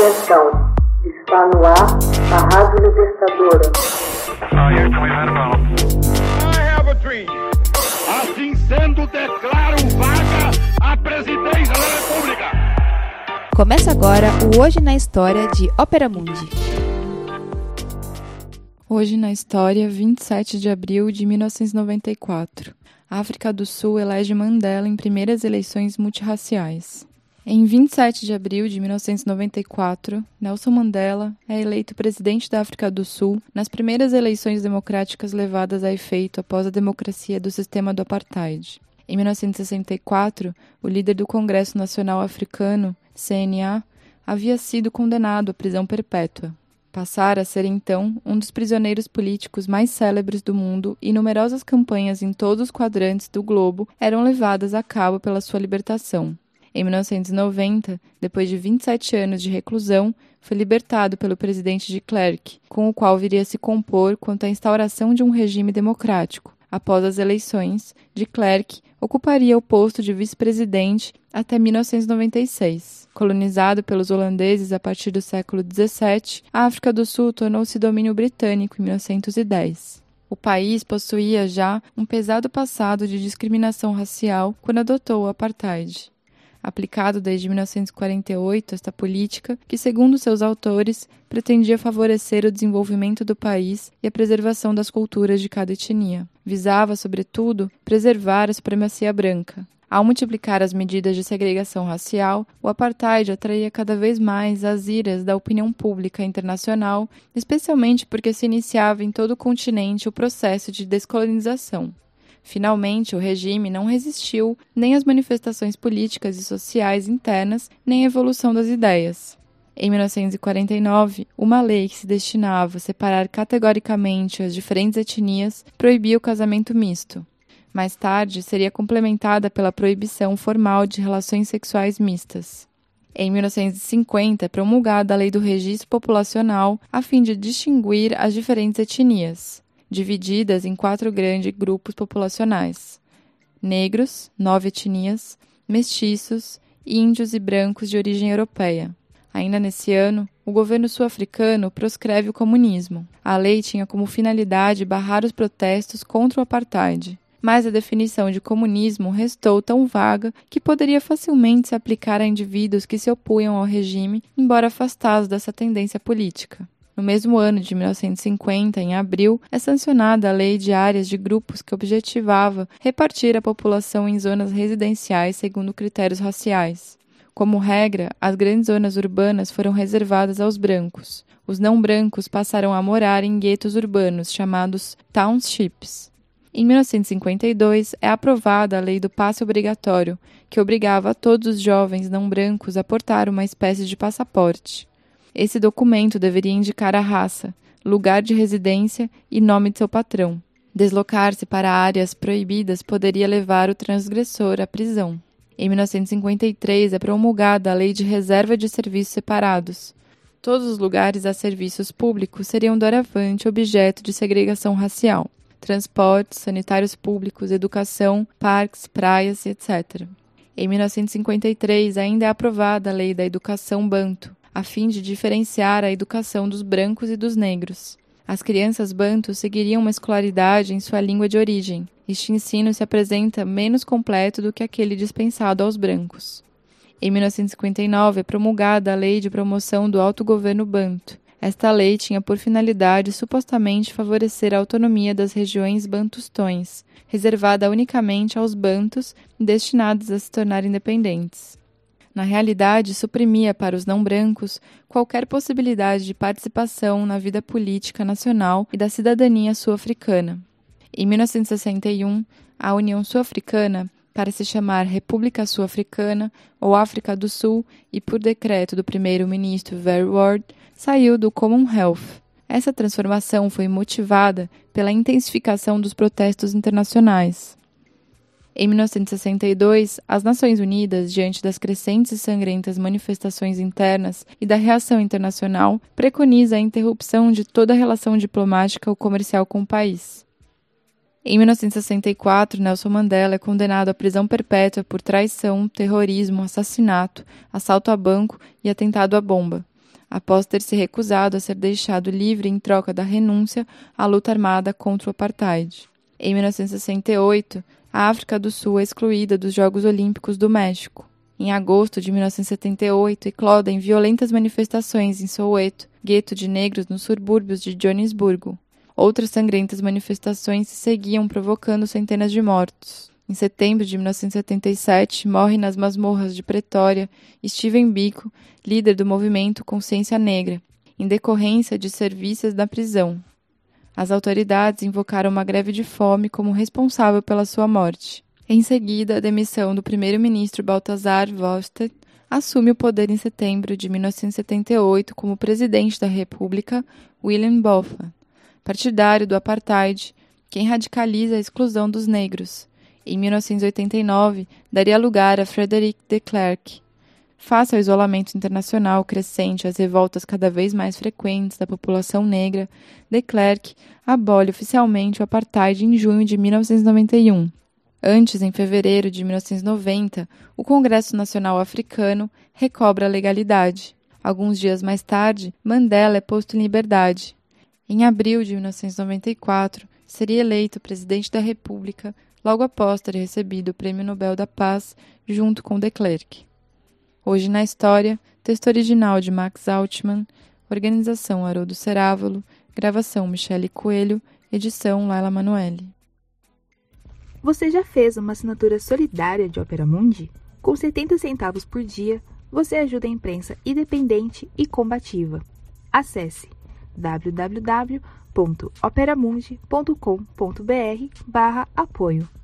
Atenção, está no ar a Rádio Libertadora. Assim sendo, declaro vaga a presidência da República. Começa agora o Hoje na História de Ópera Mundi. Hoje na História, 27 de abril de 1994. África do Sul elege Mandela em primeiras eleições multirraciais. Em 27 de abril de 1994, Nelson Mandela é eleito presidente da África do Sul nas primeiras eleições democráticas levadas a efeito após a democracia do sistema do apartheid. Em 1964, o líder do Congresso Nacional Africano, CNA, havia sido condenado à prisão perpétua. Passara a ser então um dos prisioneiros políticos mais célebres do mundo e numerosas campanhas em todos os quadrantes do globo eram levadas a cabo pela sua libertação. Em 1990, depois de 27 anos de reclusão, foi libertado pelo presidente de Klerk, com o qual viria a se compor quanto à instauração de um regime democrático. Após as eleições, de Klerk ocuparia o posto de vice-presidente até 1996. Colonizado pelos holandeses a partir do século XVII, a África do Sul tornou-se domínio britânico em 1910. O país possuía já um pesado passado de discriminação racial quando adotou o apartheid aplicado desde 1948 esta política, que, segundo seus autores, pretendia favorecer o desenvolvimento do país e a preservação das culturas de cada etnia. Visava, sobretudo, preservar a supremacia branca. Ao multiplicar as medidas de segregação racial, o apartheid atraía cada vez mais as iras da opinião pública internacional, especialmente porque se iniciava em todo o continente o processo de descolonização. Finalmente, o regime não resistiu nem às manifestações políticas e sociais internas, nem à evolução das ideias. Em 1949, uma lei que se destinava a separar categoricamente as diferentes etnias proibia o casamento misto. Mais tarde, seria complementada pela proibição formal de relações sexuais mistas. Em 1950, é promulgada a Lei do Registro Populacional a fim de distinguir as diferentes etnias divididas em quatro grandes grupos populacionais: negros, nove etnias, mestiços, índios e brancos de origem europeia. Ainda nesse ano, o governo sul-africano proscreve o comunismo. A lei tinha como finalidade barrar os protestos contra o apartheid, mas a definição de comunismo restou tão vaga que poderia facilmente se aplicar a indivíduos que se opunham ao regime, embora afastados dessa tendência política. No mesmo ano de 1950, em abril, é sancionada a Lei de Áreas de Grupos que objetivava repartir a população em zonas residenciais segundo critérios raciais. Como regra, as grandes zonas urbanas foram reservadas aos brancos. Os não brancos passaram a morar em guetos urbanos chamados townships. Em 1952, é aprovada a Lei do Passe Obrigatório, que obrigava todos os jovens não brancos a portar uma espécie de passaporte. Esse documento deveria indicar a raça, lugar de residência e nome de seu patrão. Deslocar-se para áreas proibidas poderia levar o transgressor à prisão. Em 1953 é promulgada a Lei de Reserva de Serviços Separados. Todos os lugares a serviços públicos seriam doravante objeto de segregação racial. Transportes, sanitários públicos, educação, parques, praias, etc. Em 1953 ainda é aprovada a Lei da Educação Banto, a fim de diferenciar a educação dos brancos e dos negros. As crianças bantus seguiriam uma escolaridade em sua língua de origem. Este ensino se apresenta menos completo do que aquele dispensado aos brancos. Em 1959 é promulgada a Lei de Promoção do Autogoverno Banto. Esta lei tinha por finalidade supostamente favorecer a autonomia das regiões bantustões, reservada unicamente aos bantos destinados a se tornar independentes na realidade, suprimia para os não brancos qualquer possibilidade de participação na vida política nacional e da cidadania sul-africana. Em 1961, a União Sul-Africana, para se chamar República Sul-Africana ou África do Sul e por decreto do primeiro-ministro Verwoerd, saiu do Commonwealth. Essa transformação foi motivada pela intensificação dos protestos internacionais. Em 1962, as Nações Unidas, diante das crescentes e sangrentas manifestações internas e da reação internacional, preconiza a interrupção de toda relação diplomática ou comercial com o país. Em 1964, Nelson Mandela é condenado à prisão perpétua por traição, terrorismo, assassinato, assalto a banco e atentado à bomba. após ter se recusado a ser deixado livre em troca da renúncia à luta armada contra o apartheid. Em 1968, a África do Sul é excluída dos Jogos Olímpicos do México. Em agosto de 1978, eclodem violentas manifestações em Soweto, gueto de negros nos subúrbios de Joanesburgo. Outras sangrentas manifestações se seguiam, provocando centenas de mortos. Em setembro de 1977, morre nas masmorras de Pretória Steven Biko, líder do movimento Consciência Negra, em decorrência de serviços na prisão. As autoridades invocaram uma greve de fome como responsável pela sua morte. Em seguida, a demissão do primeiro-ministro Baltazar Vosted assume o poder em setembro de 1978 como presidente da República William Botha, partidário do apartheid, quem radicaliza a exclusão dos negros em 1989, daria lugar a Frederic de Klerk. Face ao isolamento internacional crescente às revoltas cada vez mais frequentes da população negra, de Klerk abole oficialmente o apartheid em junho de 1991. Antes, em fevereiro de 1990, o Congresso Nacional Africano recobra a legalidade. Alguns dias mais tarde, Mandela é posto em liberdade. Em abril de 1994, seria eleito presidente da República logo após ter recebido o Prêmio Nobel da Paz junto com de Klerk. Hoje na História, texto original de Max Altman, organização Haroldo Cerávolo, gravação Michele Coelho, edição Laila Manoeli. Você já fez uma assinatura solidária de Opera Mundi? Com 70 centavos por dia, você ajuda a imprensa independente e combativa. Acesse www.operamundi.com.br/apoio.